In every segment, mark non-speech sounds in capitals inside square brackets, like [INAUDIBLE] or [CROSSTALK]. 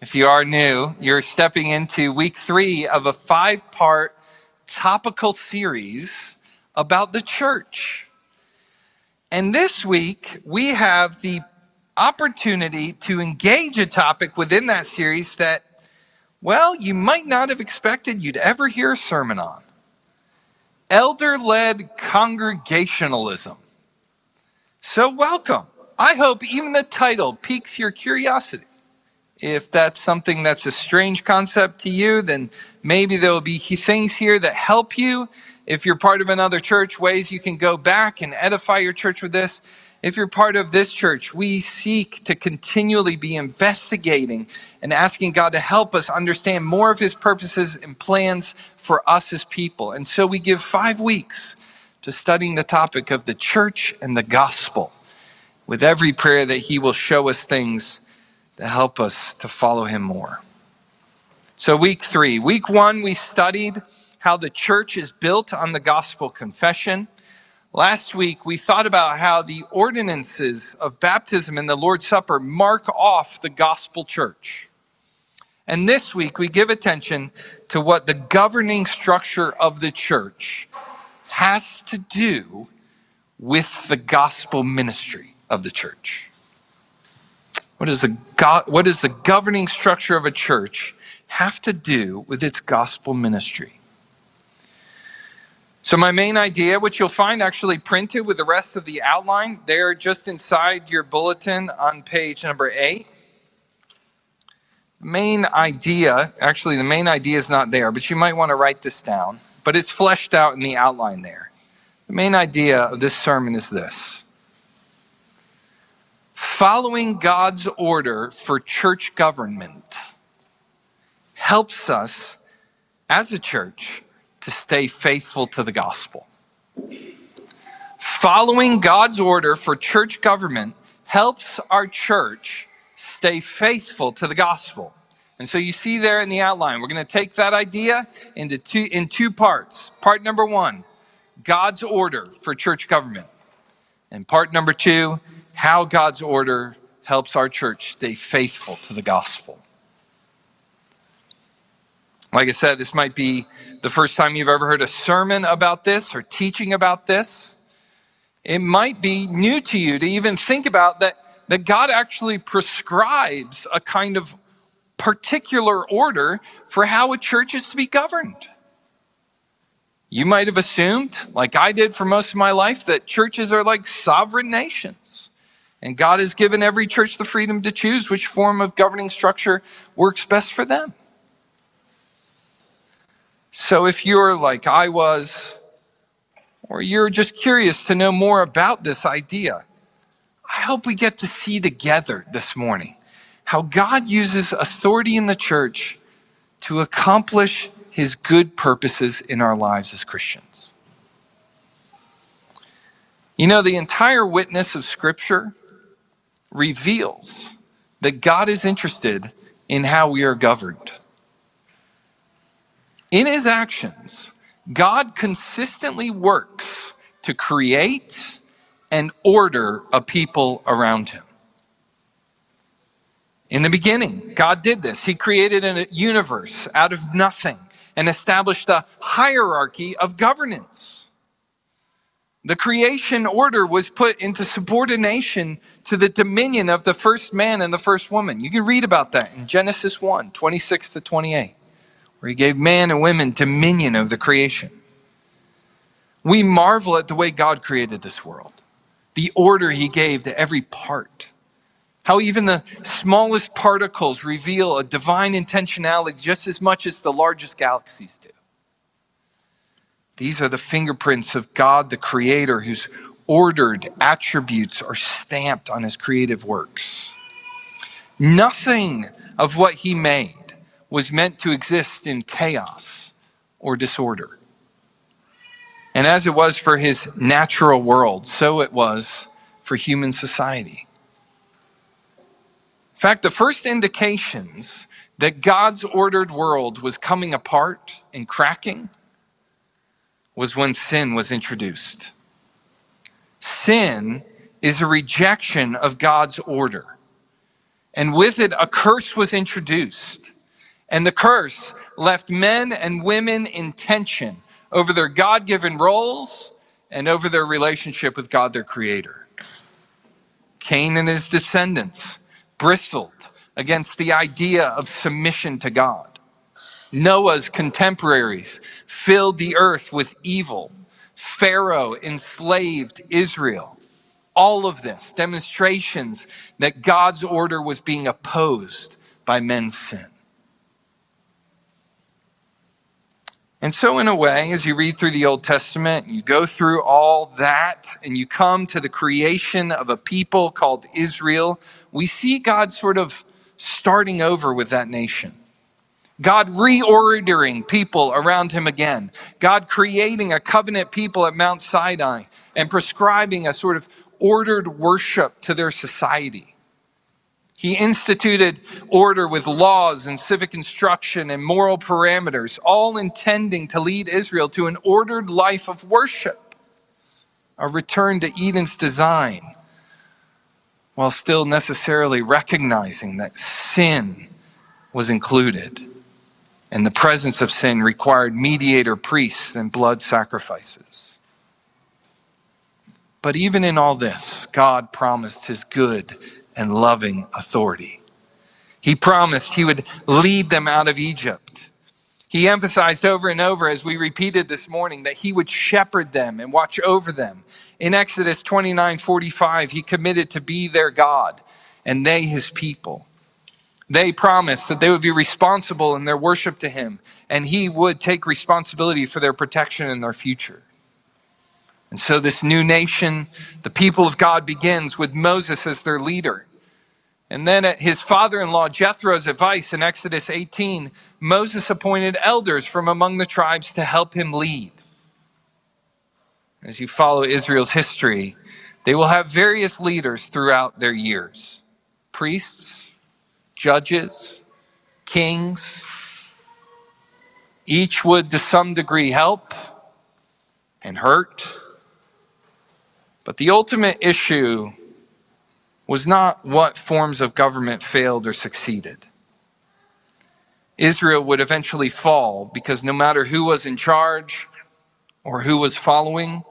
If you are new, you're stepping into week three of a five part topical series about the church. And this week, we have the opportunity to engage a topic within that series that, well, you might not have expected you'd ever hear a sermon on elder led congregationalism. So, welcome. I hope even the title piques your curiosity. If that's something that's a strange concept to you, then maybe there will be things here that help you. If you're part of another church, ways you can go back and edify your church with this. If you're part of this church, we seek to continually be investigating and asking God to help us understand more of His purposes and plans for us as people. And so we give five weeks to studying the topic of the church and the gospel with every prayer that He will show us things to help us to follow him more. So, week three. Week one, we studied how the church is built on the gospel confession. Last week, we thought about how the ordinances of baptism and the Lord's Supper mark off the gospel church. And this week, we give attention to what the governing structure of the church has to do with the gospel ministry of the church. What, is the go- what does the governing structure of a church have to do with its gospel ministry? So, my main idea, which you'll find actually printed with the rest of the outline, there just inside your bulletin on page number eight. The Main idea, actually, the main idea is not there, but you might want to write this down, but it's fleshed out in the outline there. The main idea of this sermon is this Following God's order for church government helps us as a church to stay faithful to the gospel. Following God's order for church government helps our church stay faithful to the gospel. And so you see there in the outline, we're going to take that idea into two, in two parts. Part number one, God's order for church government. And part number two, how God's order helps our church stay faithful to the gospel. Like I said, this might be the first time you've ever heard a sermon about this or teaching about this. It might be new to you to even think about that, that God actually prescribes a kind of particular order for how a church is to be governed. You might have assumed, like I did for most of my life, that churches are like sovereign nations. And God has given every church the freedom to choose which form of governing structure works best for them. So if you're like I was, or you're just curious to know more about this idea, I hope we get to see together this morning how God uses authority in the church to accomplish his good purposes in our lives as Christians. You know, the entire witness of Scripture reveals that God is interested in how we are governed. In his actions, God consistently works to create and order a people around him. In the beginning, God did this. He created a universe out of nothing and established a hierarchy of governance. The creation order was put into subordination to the dominion of the first man and the first woman. You can read about that in Genesis 1 26 to 28, where he gave man and women dominion of the creation. We marvel at the way God created this world, the order he gave to every part, how even the smallest particles reveal a divine intentionality just as much as the largest galaxies do. These are the fingerprints of God, the Creator, whose ordered attributes are stamped on his creative works. Nothing of what he made was meant to exist in chaos or disorder. And as it was for his natural world, so it was for human society. In fact, the first indications that God's ordered world was coming apart and cracking was when sin was introduced. Sin is a rejection of God's order. And with it, a curse was introduced. And the curse left men and women in tension over their God given roles and over their relationship with God, their creator. Cain and his descendants bristled against the idea of submission to God. Noah's contemporaries filled the earth with evil. Pharaoh enslaved Israel. All of this demonstrations that God's order was being opposed by men's sin. And so, in a way, as you read through the Old Testament, you go through all that and you come to the creation of a people called Israel, we see God sort of starting over with that nation. God reordering people around him again. God creating a covenant people at Mount Sinai and prescribing a sort of ordered worship to their society. He instituted order with laws and civic instruction and moral parameters, all intending to lead Israel to an ordered life of worship, a return to Eden's design, while still necessarily recognizing that sin was included. And the presence of sin required mediator priests and blood sacrifices. But even in all this, God promised his good and loving authority. He promised he would lead them out of Egypt. He emphasized over and over, as we repeated this morning, that he would shepherd them and watch over them. In Exodus 29 45, he committed to be their God and they his people. They promised that they would be responsible in their worship to him, and he would take responsibility for their protection and their future. And so, this new nation, the people of God, begins with Moses as their leader. And then at his father in law Jethro's advice in Exodus 18, Moses appointed elders from among the tribes to help him lead. As you follow Israel's history, they will have various leaders throughout their years priests, judges, kings. Each would, to some degree, help and hurt. But the ultimate issue was not what forms of government failed or succeeded. Israel would eventually fall because no matter who was in charge or who was following,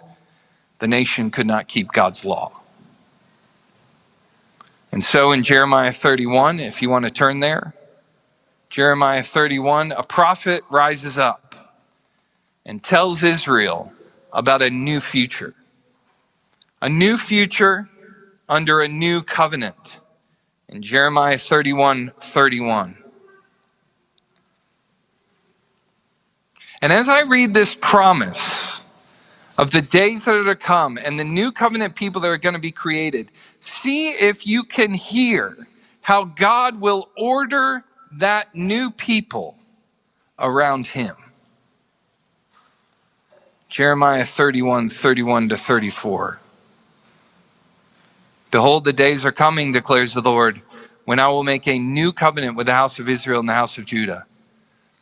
the nation could not keep God's law. And so in Jeremiah 31, if you want to turn there, Jeremiah 31, a prophet rises up and tells Israel about a new future. A new future under a new covenant in Jeremiah 31 31. And as I read this promise of the days that are to come and the new covenant people that are going to be created, see if you can hear how God will order that new people around him. Jeremiah 31 31 to 34. Behold, the days are coming, declares the Lord, when I will make a new covenant with the house of Israel and the house of Judah.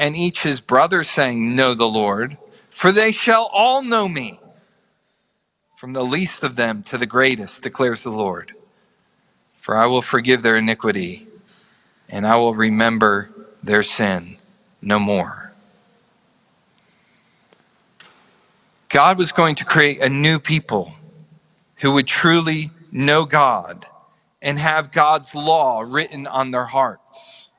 and each his brother, saying, Know the Lord, for they shall all know me, from the least of them to the greatest, declares the Lord. For I will forgive their iniquity, and I will remember their sin no more. God was going to create a new people who would truly know God and have God's law written on their hearts.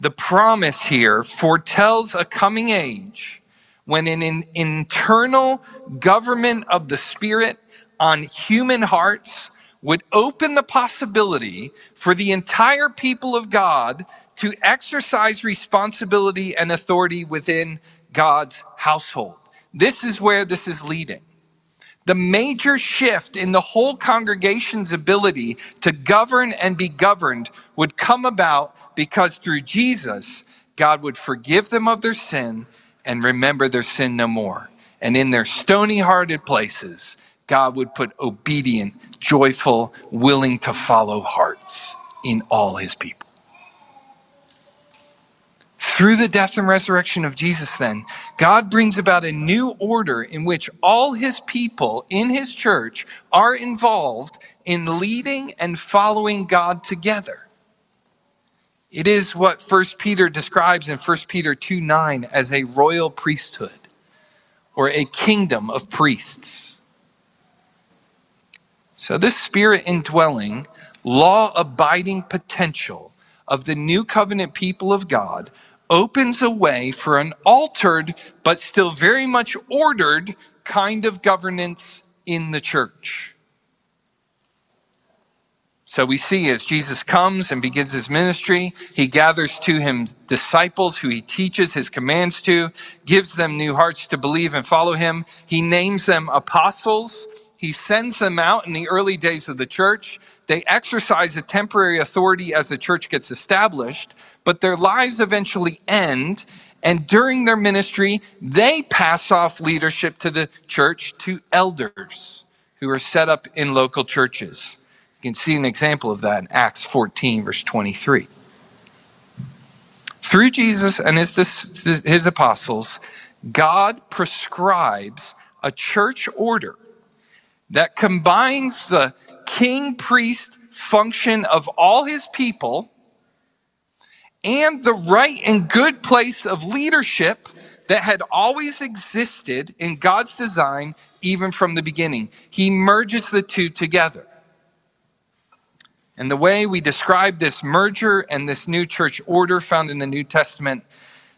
The promise here foretells a coming age when an internal government of the Spirit on human hearts would open the possibility for the entire people of God to exercise responsibility and authority within God's household. This is where this is leading. The major shift in the whole congregation's ability to govern and be governed would come about because through Jesus, God would forgive them of their sin and remember their sin no more. And in their stony hearted places, God would put obedient, joyful, willing to follow hearts in all his people. Through the death and resurrection of Jesus, then, God brings about a new order in which all his people in his church are involved in leading and following God together. It is what 1 Peter describes in 1 Peter 2 9 as a royal priesthood or a kingdom of priests. So, this spirit indwelling, law abiding potential of the new covenant people of God opens a way for an altered, but still very much ordered kind of governance in the church. So we see as Jesus comes and begins his ministry, he gathers to him disciples who he teaches his commands to, gives them new hearts to believe and follow him. He names them apostles. He sends them out in the early days of the church. They exercise a temporary authority as the church gets established, but their lives eventually end. And during their ministry, they pass off leadership to the church to elders who are set up in local churches. You can see an example of that in Acts 14, verse 23. Through Jesus and his, his apostles, God prescribes a church order that combines the king priest function of all his people and the right and good place of leadership that had always existed in God's design even from the beginning. He merges the two together. And the way we describe this merger and this new church order found in the New Testament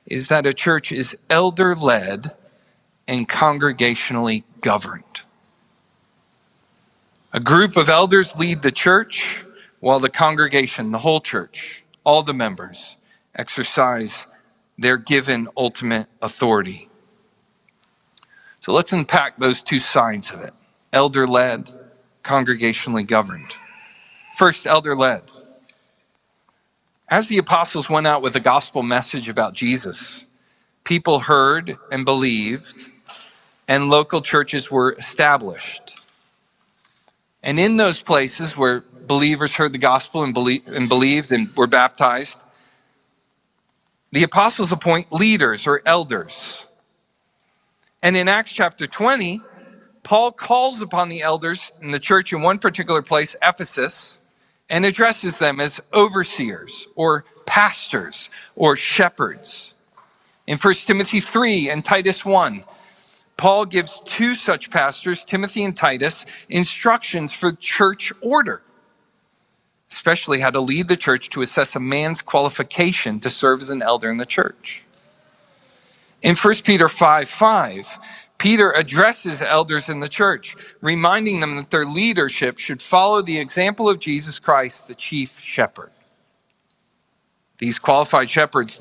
is that a church is elder led and congregationally governed. A group of elders lead the church, while the congregation, the whole church, all the members, exercise their given ultimate authority. So let's unpack those two sides of it elder led, congregationally governed. First, elder led. As the apostles went out with the gospel message about Jesus, people heard and believed, and local churches were established. And in those places where believers heard the gospel and, and believed and were baptized, the apostles appoint leaders or elders. And in Acts chapter 20, Paul calls upon the elders in the church in one particular place, Ephesus, and addresses them as overseers or pastors or shepherds. In 1 Timothy 3 and Titus 1, Paul gives two such pastors, Timothy and Titus, instructions for church order, especially how to lead the church to assess a man's qualification to serve as an elder in the church. In 1 Peter 5 5, Peter addresses elders in the church, reminding them that their leadership should follow the example of Jesus Christ, the chief shepherd. These qualified shepherds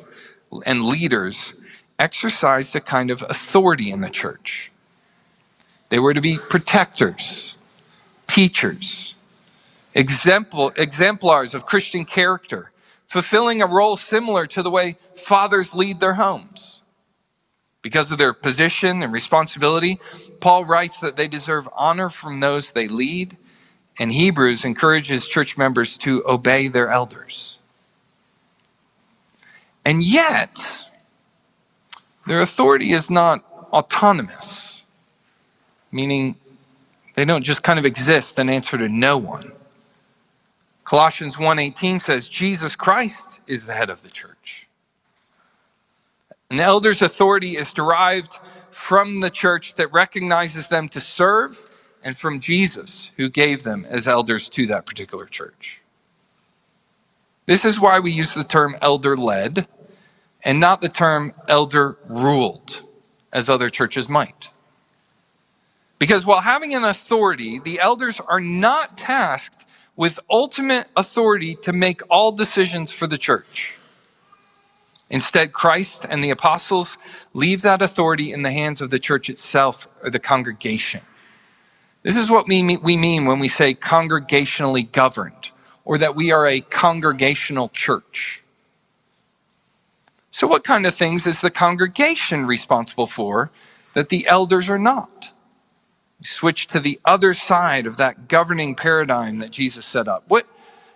and leaders exercised a kind of authority in the church. They were to be protectors, teachers, exempl- exemplars of Christian character, fulfilling a role similar to the way fathers lead their homes. Because of their position and responsibility, Paul writes that they deserve honor from those they lead, and Hebrews encourages church members to obey their elders. And yet, their authority is not autonomous, meaning they don't just kind of exist and answer to no one. Colossians 1:18 says Jesus Christ is the head of the church. An elder's authority is derived from the church that recognizes them to serve and from Jesus who gave them as elders to that particular church. This is why we use the term elder led and not the term elder ruled, as other churches might. Because while having an authority, the elders are not tasked with ultimate authority to make all decisions for the church. Instead, Christ and the apostles leave that authority in the hands of the church itself or the congregation. This is what we mean, when we say congregationally governed, or that we are a congregational church. So, what kind of things is the congregation responsible for that the elders are not? We switch to the other side of that governing paradigm that Jesus set up. What,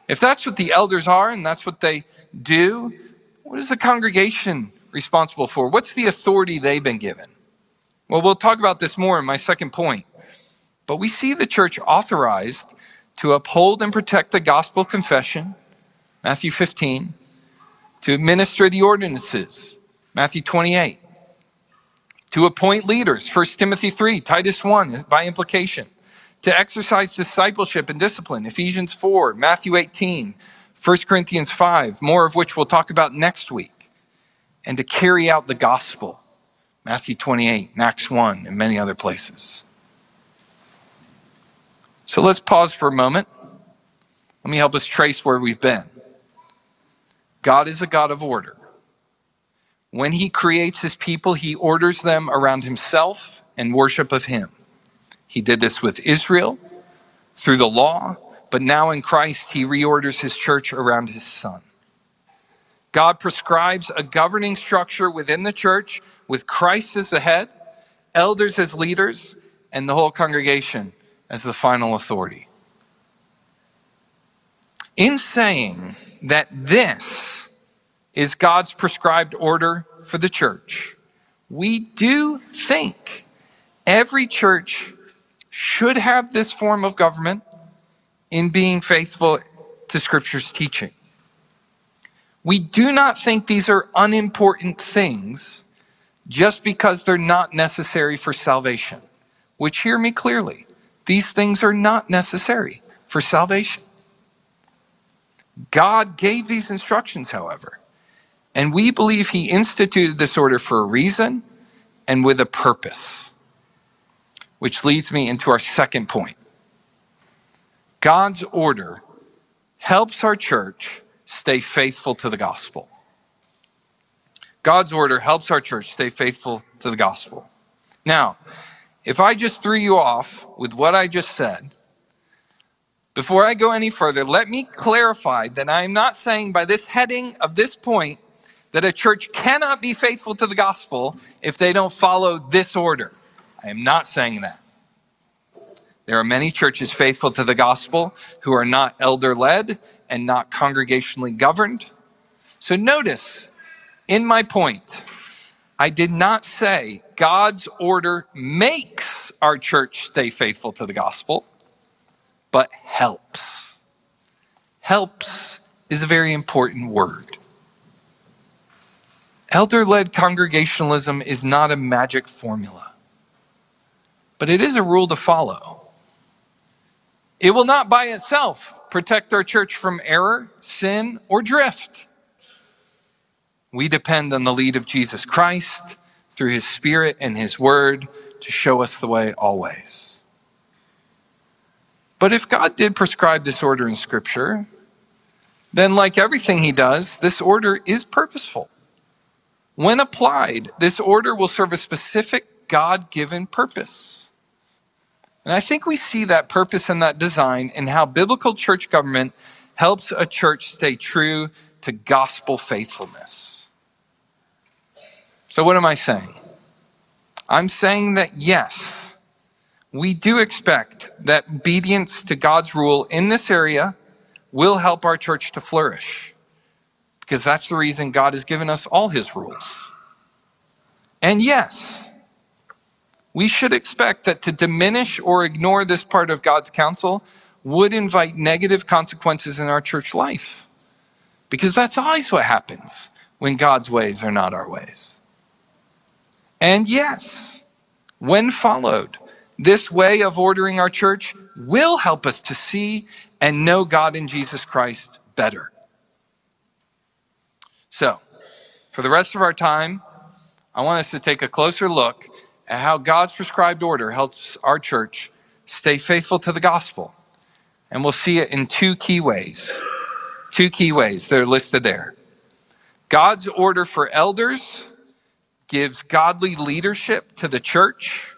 if that's what the elders are and that's what they do, what is the congregation responsible for? What's the authority they've been given? Well, we'll talk about this more in my second point. But we see the church authorized to uphold and protect the gospel confession, Matthew 15, to administer the ordinances, Matthew 28, to appoint leaders, 1 Timothy 3, Titus 1, by implication, to exercise discipleship and discipline, Ephesians 4, Matthew 18, 1 Corinthians 5, more of which we'll talk about next week, and to carry out the gospel, Matthew 28, and Acts 1, and many other places. So let's pause for a moment. Let me help us trace where we've been. God is a God of order. When he creates his people, he orders them around himself and worship of him. He did this with Israel through the law, but now in Christ, he reorders his church around his son. God prescribes a governing structure within the church with Christ as the head, elders as leaders, and the whole congregation as the final authority. In saying that this is God's prescribed order for the church, we do think every church should have this form of government in being faithful to Scripture's teaching. We do not think these are unimportant things just because they're not necessary for salvation, which hear me clearly. These things are not necessary for salvation. God gave these instructions, however, and we believe He instituted this order for a reason and with a purpose. Which leads me into our second point. God's order helps our church stay faithful to the gospel. God's order helps our church stay faithful to the gospel. Now, if I just threw you off with what I just said, before I go any further, let me clarify that I am not saying by this heading of this point that a church cannot be faithful to the gospel if they don't follow this order. I am not saying that. There are many churches faithful to the gospel who are not elder led and not congregationally governed. So notice in my point, I did not say God's order makes our church stay faithful to the gospel, but helps. Helps is a very important word. Elder led congregationalism is not a magic formula, but it is a rule to follow. It will not by itself protect our church from error, sin, or drift. We depend on the lead of Jesus Christ through his Spirit and his Word to show us the way always. But if God did prescribe this order in Scripture, then, like everything he does, this order is purposeful. When applied, this order will serve a specific God given purpose. And I think we see that purpose and that design in how biblical church government helps a church stay true to gospel faithfulness. So, what am I saying? I'm saying that yes, we do expect that obedience to God's rule in this area will help our church to flourish because that's the reason God has given us all his rules. And yes, we should expect that to diminish or ignore this part of God's counsel would invite negative consequences in our church life because that's always what happens when God's ways are not our ways. And yes, when followed, this way of ordering our church will help us to see and know God in Jesus Christ better. So, for the rest of our time, I want us to take a closer look how God's prescribed order helps our church stay faithful to the gospel. And we'll see it in two key ways. Two key ways that are listed there God's order for elders gives godly leadership to the church,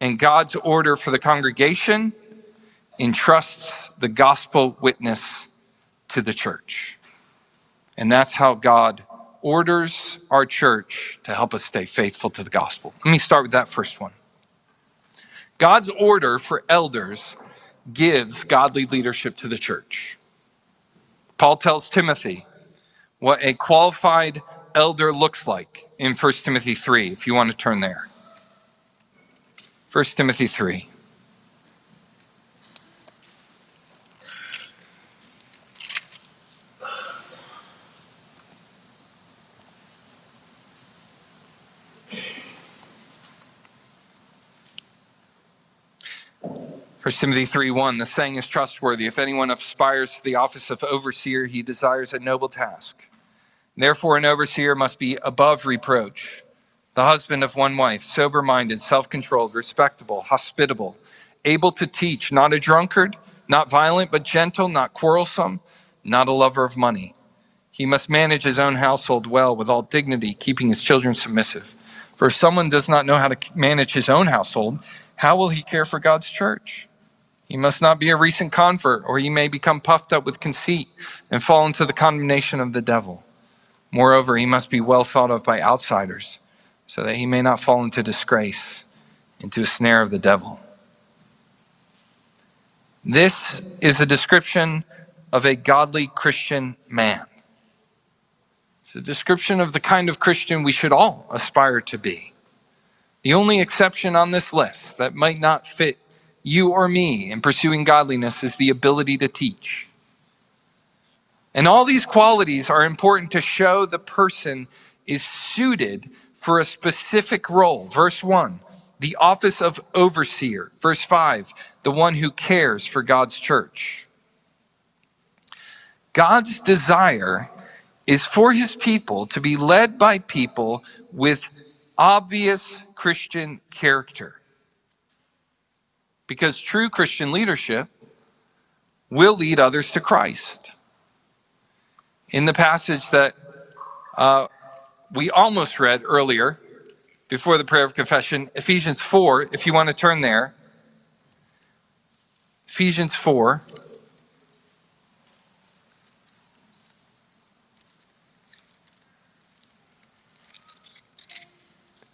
and God's order for the congregation entrusts the gospel witness to the church. And that's how God orders our church to help us stay faithful to the gospel. Let me start with that first one. God's order for elders gives godly leadership to the church. Paul tells Timothy what a qualified elder looks like in 1 Timothy 3, if you want to turn there. 1 Timothy 3. 1 Timothy 3 1, the saying is trustworthy. If anyone aspires to the office of overseer, he desires a noble task. Therefore, an overseer must be above reproach, the husband of one wife, sober minded, self controlled, respectable, hospitable, able to teach, not a drunkard, not violent, but gentle, not quarrelsome, not a lover of money. He must manage his own household well with all dignity, keeping his children submissive. For if someone does not know how to manage his own household, how will he care for God's church? He must not be a recent convert, or he may become puffed up with conceit and fall into the condemnation of the devil. Moreover, he must be well thought of by outsiders, so that he may not fall into disgrace, into a snare of the devil. This is a description of a godly Christian man. It's a description of the kind of Christian we should all aspire to be. The only exception on this list that might not fit you or me in pursuing godliness is the ability to teach. And all these qualities are important to show the person is suited for a specific role. Verse 1, the office of overseer. Verse 5, the one who cares for God's church. God's desire is for his people to be led by people with obvious Christian character because true Christian leadership will lead others to Christ. In the passage that uh, we almost read earlier, before the prayer of confession, Ephesians 4, if you want to turn there. Ephesians 4.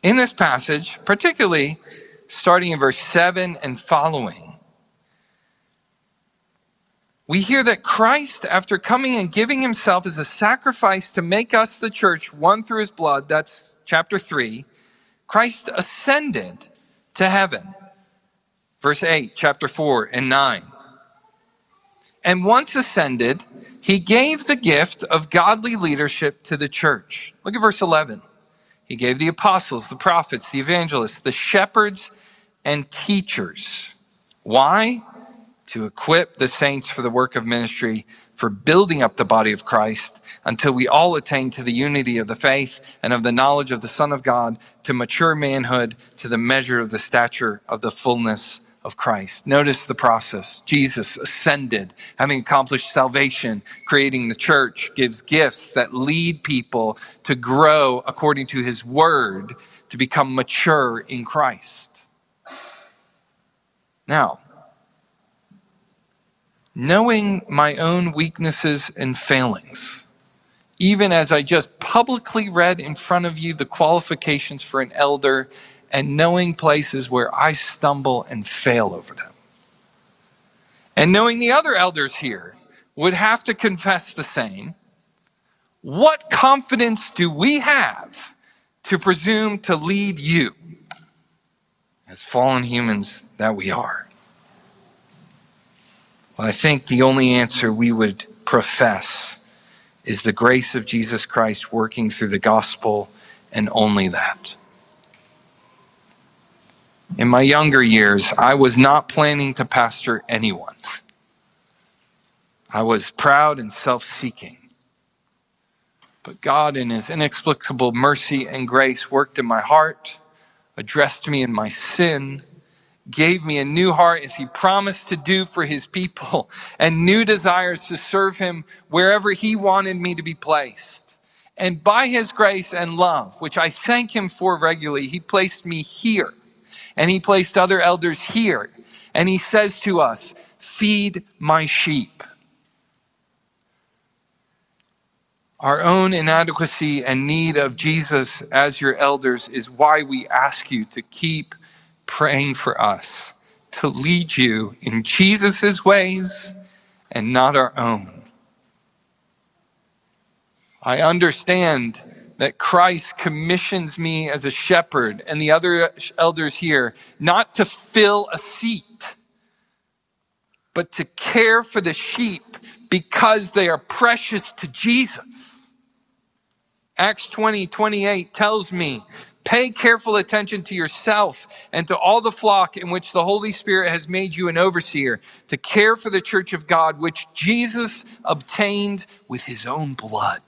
In this passage, particularly starting in verse 7 and following. We hear that Christ, after coming and giving himself as a sacrifice to make us the church, one through his blood, that's chapter 3, Christ ascended to heaven. Verse 8, chapter 4 and 9. And once ascended, he gave the gift of godly leadership to the church. Look at verse 11. He gave the apostles, the prophets, the evangelists, the shepherds, and teachers. Why? To equip the saints for the work of ministry, for building up the body of Christ until we all attain to the unity of the faith and of the knowledge of the Son of God, to mature manhood, to the measure of the stature of the fullness of Christ. Notice the process. Jesus ascended, having accomplished salvation, creating the church, gives gifts that lead people to grow according to his word, to become mature in Christ. Now, knowing my own weaknesses and failings, even as I just publicly read in front of you the qualifications for an elder and knowing places where I stumble and fail over them. And knowing the other elders here would have to confess the same, what confidence do we have to presume to lead you? As fallen humans that we are? Well, I think the only answer we would profess is the grace of Jesus Christ working through the gospel and only that. In my younger years, I was not planning to pastor anyone. I was proud and self seeking. But God, in His inexplicable mercy and grace, worked in my heart addressed me in my sin, gave me a new heart as he promised to do for his people, [LAUGHS] and new desires to serve him wherever he wanted me to be placed. And by his grace and love, which I thank him for regularly, he placed me here. and he placed other elders here. And he says to us, Feed my sheep. Our own inadequacy and need of Jesus as your elders is why we ask you to keep praying for us, to lead you in Jesus' ways and not our own. I understand that Christ commissions me as a shepherd and the other elders here not to fill a seat, but to care for the sheep because they are precious to Jesus. Acts 20, 28 tells me, pay careful attention to yourself and to all the flock in which the Holy Spirit has made you an overseer to care for the church of God, which Jesus obtained with his own blood.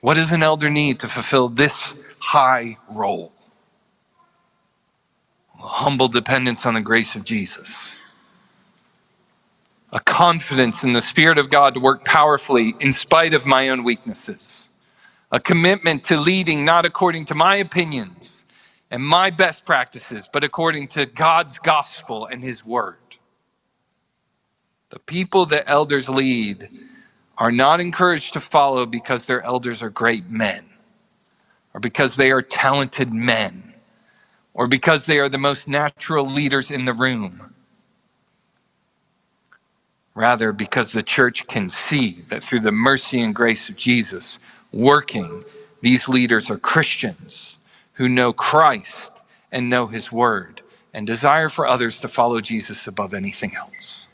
What does an elder need to fulfill this high role? humble dependence on the grace of Jesus. A confidence in the Spirit of God to work powerfully in spite of my own weaknesses. A commitment to leading not according to my opinions and my best practices, but according to God's gospel and His word. The people that elders lead are not encouraged to follow because their elders are great men, or because they are talented men, or because they are the most natural leaders in the room. Rather, because the church can see that through the mercy and grace of Jesus working, these leaders are Christians who know Christ and know his word and desire for others to follow Jesus above anything else.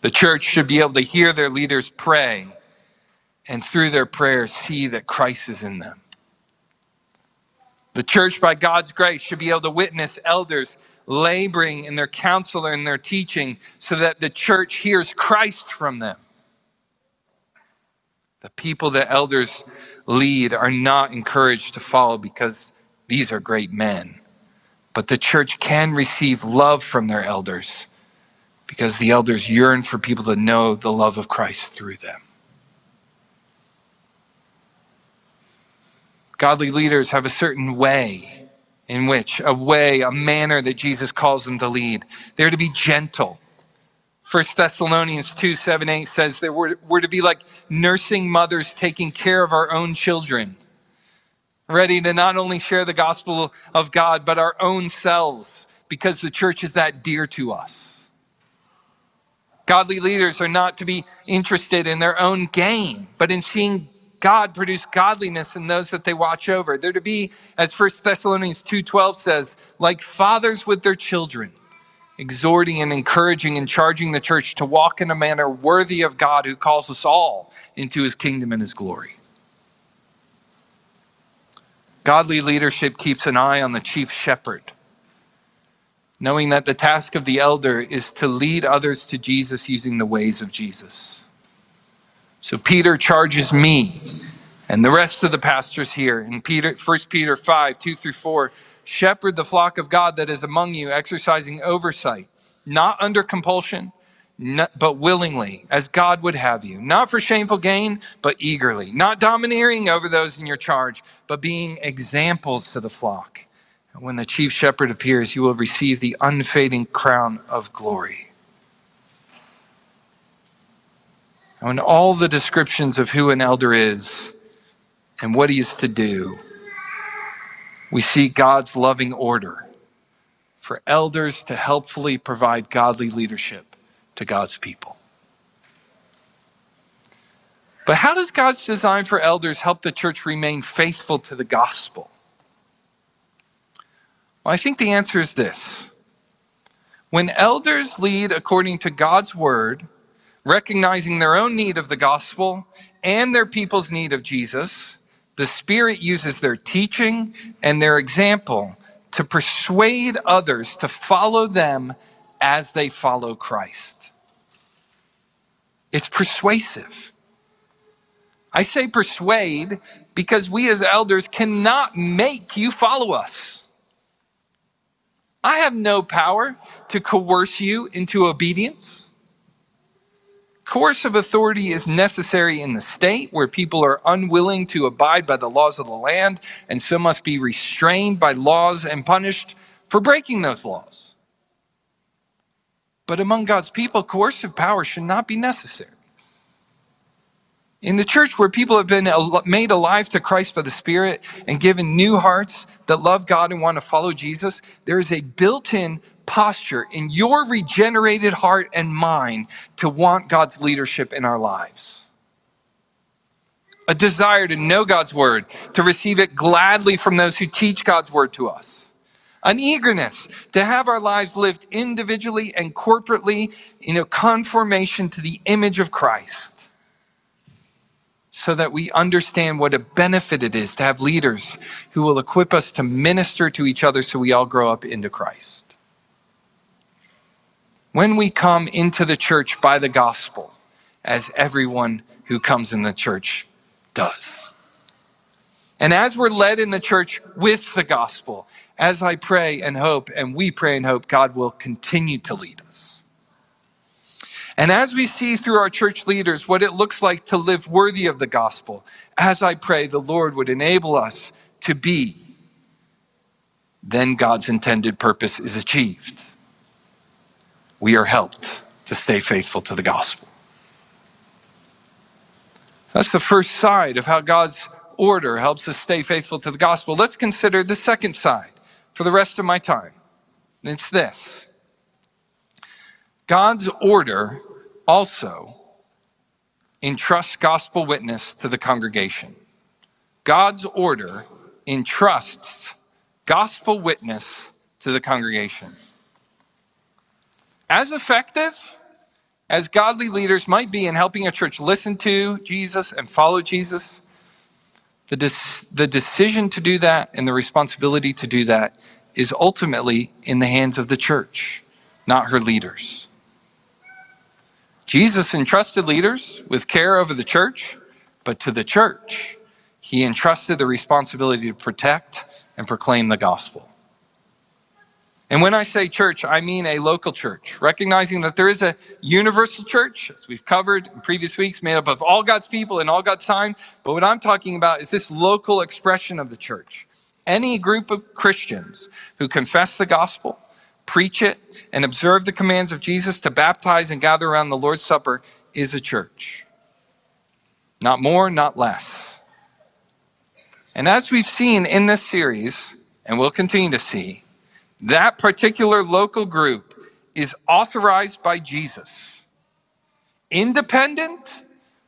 The church should be able to hear their leaders pray and through their prayers see that Christ is in them. The church, by God's grace, should be able to witness elders laboring in their counsel and their teaching so that the church hears Christ from them. The people that elders lead are not encouraged to follow because these are great men. But the church can receive love from their elders because the elders yearn for people to know the love of Christ through them. Godly leaders have a certain way in which, a way, a manner that Jesus calls them to lead. They're to be gentle. 1 Thessalonians 2 7 8 says that we're, we're to be like nursing mothers taking care of our own children, ready to not only share the gospel of God, but our own selves, because the church is that dear to us. Godly leaders are not to be interested in their own gain, but in seeing God produce godliness in those that they watch over. They're to be, as 1 Thessalonians 2:12 says, like fathers with their children, exhorting and encouraging and charging the church to walk in a manner worthy of God who calls us all into his kingdom and his glory. Godly leadership keeps an eye on the chief shepherd knowing that the task of the elder is to lead others to Jesus using the ways of Jesus. So Peter charges me and the rest of the pastors here in Peter 1 Peter 5, 2 through 4, shepherd the flock of God that is among you, exercising oversight, not under compulsion, but willingly, as God would have you, not for shameful gain, but eagerly, not domineering over those in your charge, but being examples to the flock. And when the chief shepherd appears, you will receive the unfading crown of glory. In all the descriptions of who an elder is and what he is to do, we see God's loving order for elders to helpfully provide godly leadership to God's people. But how does God's design for elders help the church remain faithful to the gospel? Well, I think the answer is this. When elders lead according to God's word, recognizing their own need of the gospel and their people's need of Jesus, the Spirit uses their teaching and their example to persuade others to follow them as they follow Christ. It's persuasive. I say persuade because we as elders cannot make you follow us. I have no power to coerce you into obedience. Coercive authority is necessary in the state where people are unwilling to abide by the laws of the land and so must be restrained by laws and punished for breaking those laws. But among God's people, coercive power should not be necessary. In the church where people have been made alive to Christ by the Spirit and given new hearts that love God and want to follow Jesus, there is a built in posture in your regenerated heart and mind to want God's leadership in our lives. A desire to know God's word, to receive it gladly from those who teach God's word to us. An eagerness to have our lives lived individually and corporately in a conformation to the image of Christ so that we understand what a benefit it is to have leaders who will equip us to minister to each other so we all grow up into Christ. When we come into the church by the gospel, as everyone who comes in the church does. And as we're led in the church with the gospel, as I pray and hope, and we pray and hope, God will continue to lead us. And as we see through our church leaders what it looks like to live worthy of the gospel, as I pray the Lord would enable us to be, then God's intended purpose is achieved. We are helped to stay faithful to the gospel. That's the first side of how God's order helps us stay faithful to the gospel. Let's consider the second side for the rest of my time. It's this God's order also entrusts gospel witness to the congregation. God's order entrusts gospel witness to the congregation. As effective as godly leaders might be in helping a church listen to Jesus and follow Jesus, the, the decision to do that and the responsibility to do that is ultimately in the hands of the church, not her leaders. Jesus entrusted leaders with care over the church, but to the church, he entrusted the responsibility to protect and proclaim the gospel. And when I say church, I mean a local church, recognizing that there is a universal church, as we've covered in previous weeks, made up of all God's people in all God's time. But what I'm talking about is this local expression of the church. Any group of Christians who confess the gospel, preach it, and observe the commands of Jesus to baptize and gather around the Lord's Supper is a church. Not more, not less. And as we've seen in this series, and we'll continue to see, that particular local group is authorized by Jesus, independent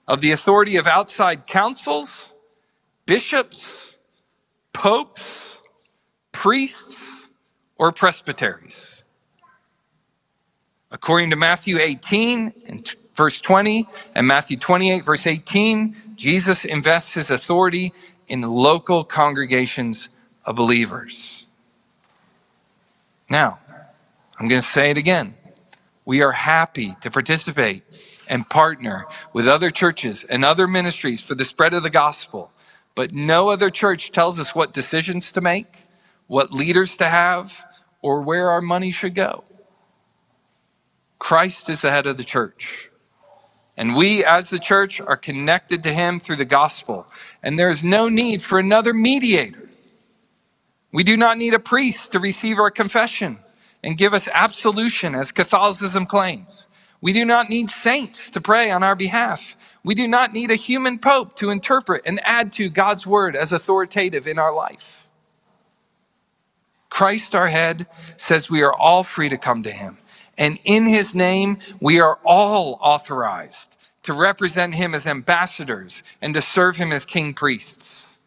of the authority of outside councils, bishops, popes, priests, or presbyteries. According to Matthew 18 and verse 20 and Matthew 28 verse 18, Jesus invests his authority in local congregations of believers. Now, I'm going to say it again. We are happy to participate and partner with other churches and other ministries for the spread of the gospel, but no other church tells us what decisions to make, what leaders to have, or where our money should go. Christ is the head of the church. And we, as the church, are connected to him through the gospel. And there is no need for another mediator. We do not need a priest to receive our confession and give us absolution, as Catholicism claims. We do not need saints to pray on our behalf. We do not need a human pope to interpret and add to God's word as authoritative in our life. Christ, our head, says we are all free to come to him. And in his name, we are all authorized to represent him as ambassadors and to serve him as king priests.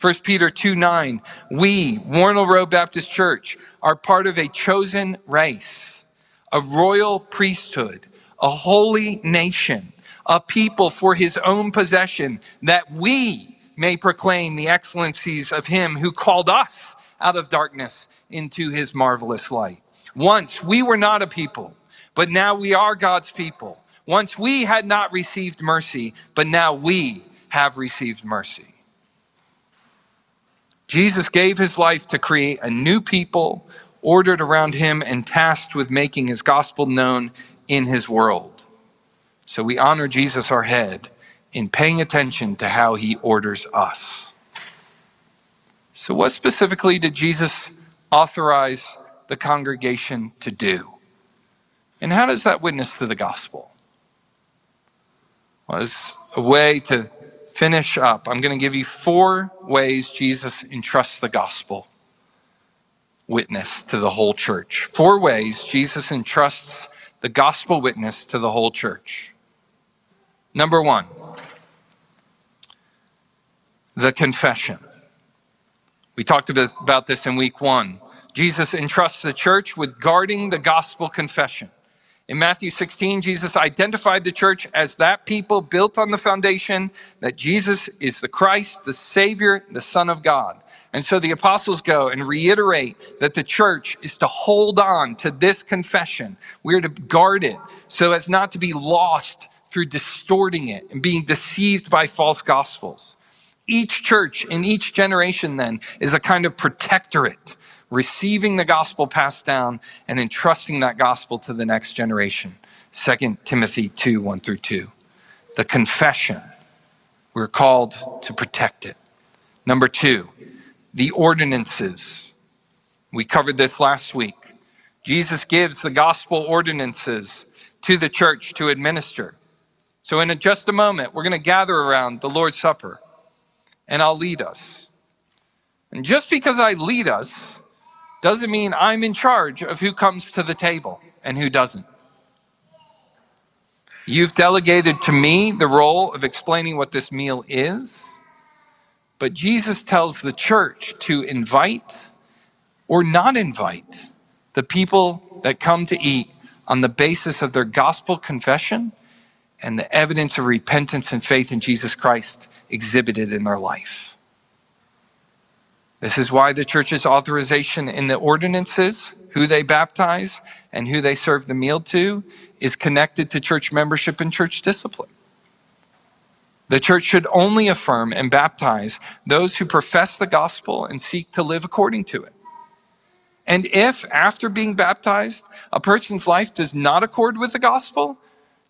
1 Peter 2 9, we, Wornall Road Baptist Church, are part of a chosen race, a royal priesthood, a holy nation, a people for his own possession, that we may proclaim the excellencies of him who called us out of darkness into his marvelous light. Once we were not a people, but now we are God's people. Once we had not received mercy, but now we have received mercy. Jesus gave his life to create a new people ordered around him and tasked with making his gospel known in his world. So we honor Jesus, our head, in paying attention to how he orders us. So, what specifically did Jesus authorize the congregation to do? And how does that witness to the gospel? Well, as a way to finish up, I'm going to give you four ways Jesus entrusts the gospel witness to the whole church. Four ways Jesus entrusts the gospel witness to the whole church. Number one, the confession. We talked about this in week one. Jesus entrusts the church with guarding the gospel confession. In Matthew 16, Jesus identified the church as that people built on the foundation that Jesus is the Christ, the Savior, the Son of God. And so the apostles go and reiterate that the church is to hold on to this confession. We're to guard it so as not to be lost through distorting it and being deceived by false gospels. Each church in each generation then is a kind of protectorate receiving the gospel passed down and entrusting that gospel to the next generation. 2 Timothy 2 1 through 2. The confession, we're called to protect it. Number two, the ordinances. We covered this last week. Jesus gives the gospel ordinances to the church to administer. So, in just a moment, we're going to gather around the Lord's Supper and I'll lead us. And just because I lead us doesn't mean I'm in charge of who comes to the table and who doesn't. You've delegated to me the role of explaining what this meal is, but Jesus tells the church to invite or not invite the people that come to eat on the basis of their gospel confession and the evidence of repentance and faith in Jesus Christ exhibited in their life. This is why the church's authorization in the ordinances, who they baptize and who they serve the meal to, is connected to church membership and church discipline. The church should only affirm and baptize those who profess the gospel and seek to live according to it. And if, after being baptized, a person's life does not accord with the gospel,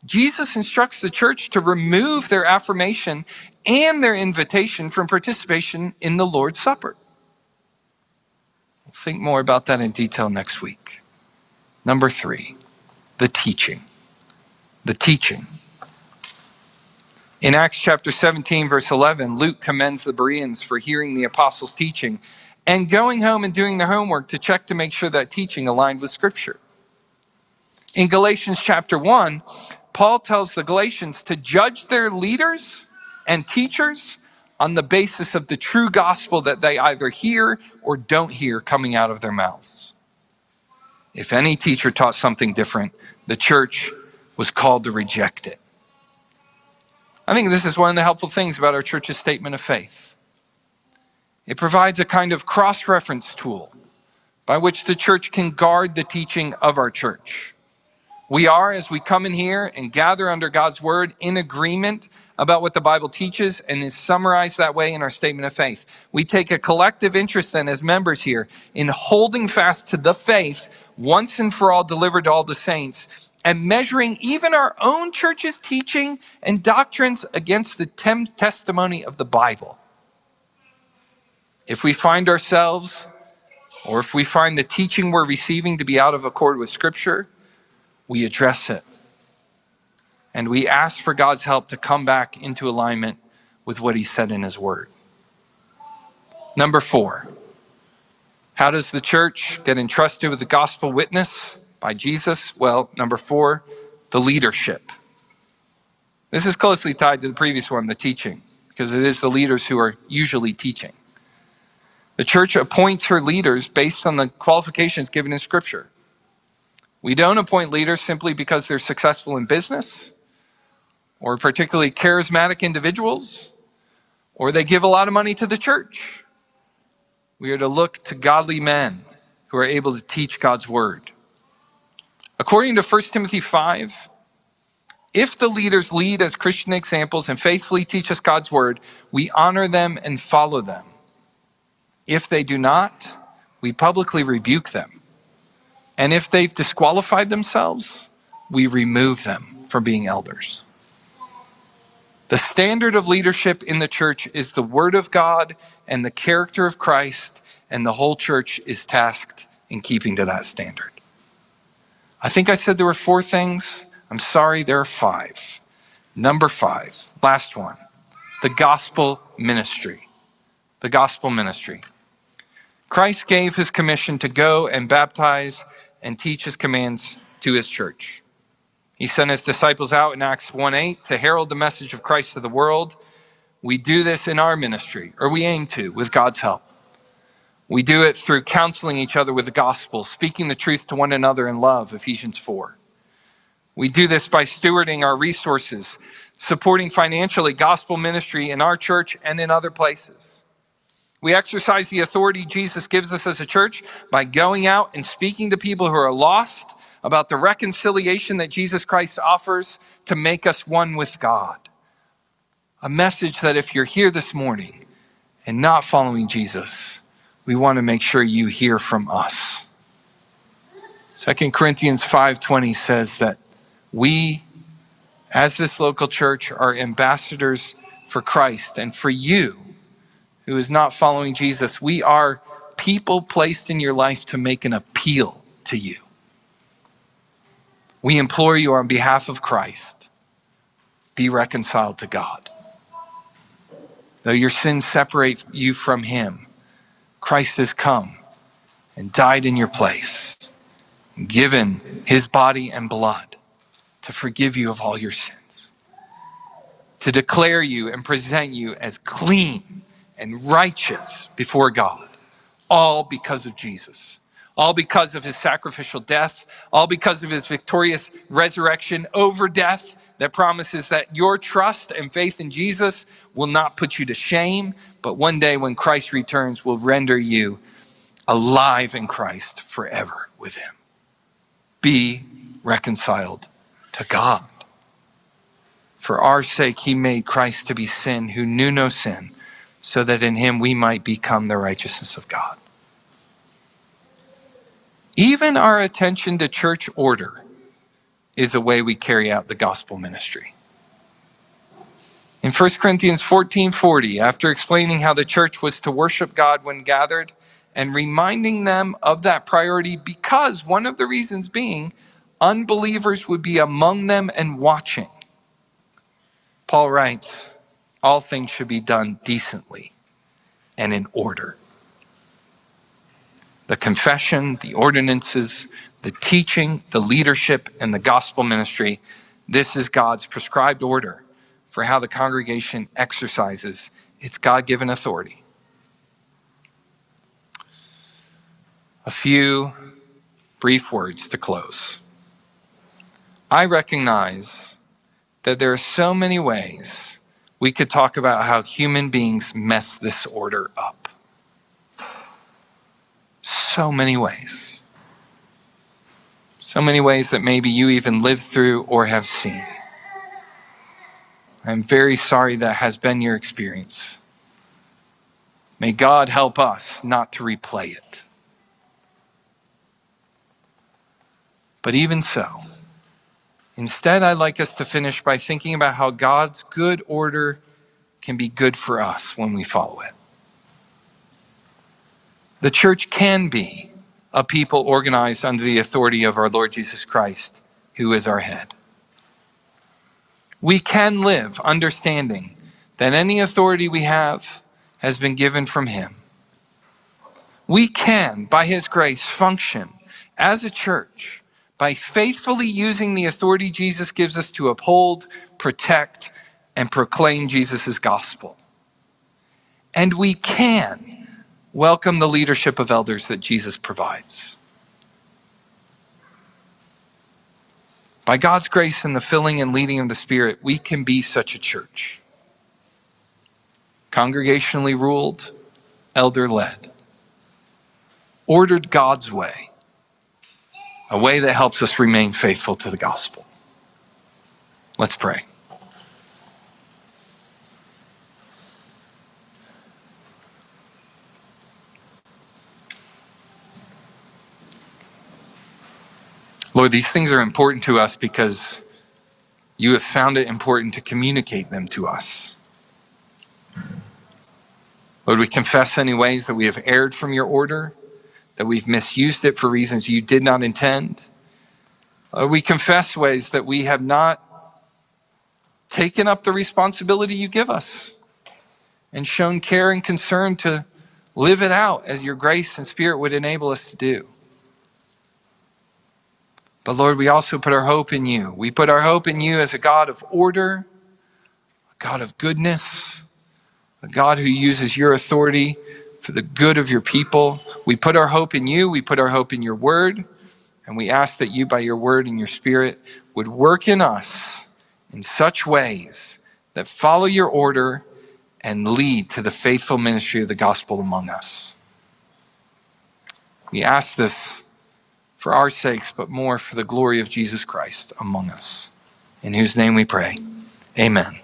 Jesus instructs the church to remove their affirmation and their invitation from participation in the Lord's Supper. We'll think more about that in detail next week. Number three, the teaching. The teaching. In Acts chapter 17, verse 11, Luke commends the Bereans for hearing the apostles' teaching and going home and doing their homework to check to make sure that teaching aligned with Scripture. In Galatians chapter 1, Paul tells the Galatians to judge their leaders and teachers on the basis of the true gospel that they either hear or don't hear coming out of their mouths. If any teacher taught something different, the church was called to reject it. I think this is one of the helpful things about our church's statement of faith. It provides a kind of cross reference tool by which the church can guard the teaching of our church. We are, as we come in here and gather under God's word, in agreement about what the Bible teaches and is summarized that way in our statement of faith. We take a collective interest then as members here in holding fast to the faith once and for all delivered to all the saints and measuring even our own church's teaching and doctrines against the tem- testimony of the Bible. If we find ourselves, or if we find the teaching we're receiving to be out of accord with Scripture, we address it. And we ask for God's help to come back into alignment with what He said in His Word. Number four, how does the church get entrusted with the gospel witness by Jesus? Well, number four, the leadership. This is closely tied to the previous one, the teaching, because it is the leaders who are usually teaching. The church appoints her leaders based on the qualifications given in Scripture. We don't appoint leaders simply because they're successful in business or particularly charismatic individuals or they give a lot of money to the church. We are to look to godly men who are able to teach God's word. According to 1 Timothy 5, if the leaders lead as Christian examples and faithfully teach us God's word, we honor them and follow them. If they do not, we publicly rebuke them. And if they've disqualified themselves, we remove them from being elders. The standard of leadership in the church is the Word of God and the character of Christ, and the whole church is tasked in keeping to that standard. I think I said there were four things. I'm sorry, there are five. Number five, last one the gospel ministry. The gospel ministry. Christ gave his commission to go and baptize and teach his commands to his church. He sent his disciples out in Acts 1 8 to herald the message of Christ to the world. We do this in our ministry, or we aim to, with God's help. We do it through counseling each other with the gospel, speaking the truth to one another in love, Ephesians 4. We do this by stewarding our resources, supporting financially gospel ministry in our church and in other places. We exercise the authority Jesus gives us as a church by going out and speaking to people who are lost about the reconciliation that Jesus Christ offers to make us one with God. A message that if you're here this morning and not following Jesus, we want to make sure you hear from us. 2 Corinthians 5:20 says that we as this local church are ambassadors for Christ and for you who is not following Jesus, we are people placed in your life to make an appeal to you. We implore you on behalf of Christ, be reconciled to God. Though your sins separate you from Him, Christ has come and died in your place, given His body and blood to forgive you of all your sins, to declare you and present you as clean and righteous before God, all because of Jesus, all because of his sacrificial death, all because of his victorious resurrection over death that promises that your trust and faith in Jesus will not put you to shame, but one day when Christ returns will render you alive in Christ forever with him. Be reconciled to God. For our sake, he made Christ to be sin who knew no sin so that in him we might become the righteousness of God. Even our attention to church order is a way we carry out the gospel ministry. In 1 Corinthians 14 40, after explaining how the church was to worship God when gathered and reminding them of that priority, because one of the reasons being unbelievers would be among them and watching, Paul writes, all things should be done decently and in order. The confession, the ordinances, the teaching, the leadership, and the gospel ministry this is God's prescribed order for how the congregation exercises its God given authority. A few brief words to close. I recognize that there are so many ways we could talk about how human beings mess this order up. So many ways. So many ways that maybe you even lived through or have seen. I'm very sorry that has been your experience. May God help us not to replay it. But even so, Instead, I'd like us to finish by thinking about how God's good order can be good for us when we follow it. The church can be a people organized under the authority of our Lord Jesus Christ, who is our head. We can live understanding that any authority we have has been given from Him. We can, by His grace, function as a church by faithfully using the authority Jesus gives us to uphold, protect, and proclaim Jesus' gospel. And we can welcome the leadership of elders that Jesus provides. By God's grace and the filling and leading of the Spirit, we can be such a church. Congregationally ruled, elder led, ordered God's way a way that helps us remain faithful to the gospel. Let's pray. Lord, these things are important to us because you have found it important to communicate them to us. Lord, we confess any ways that we have erred from your order, that we've misused it for reasons you did not intend. Lord, we confess ways that we have not taken up the responsibility you give us and shown care and concern to live it out as your grace and spirit would enable us to do. But Lord, we also put our hope in you. We put our hope in you as a God of order, a God of goodness, a God who uses your authority for the good of your people. We put our hope in you. We put our hope in your word. And we ask that you, by your word and your spirit, would work in us in such ways that follow your order and lead to the faithful ministry of the gospel among us. We ask this for our sakes, but more for the glory of Jesus Christ among us. In whose name we pray. Amen.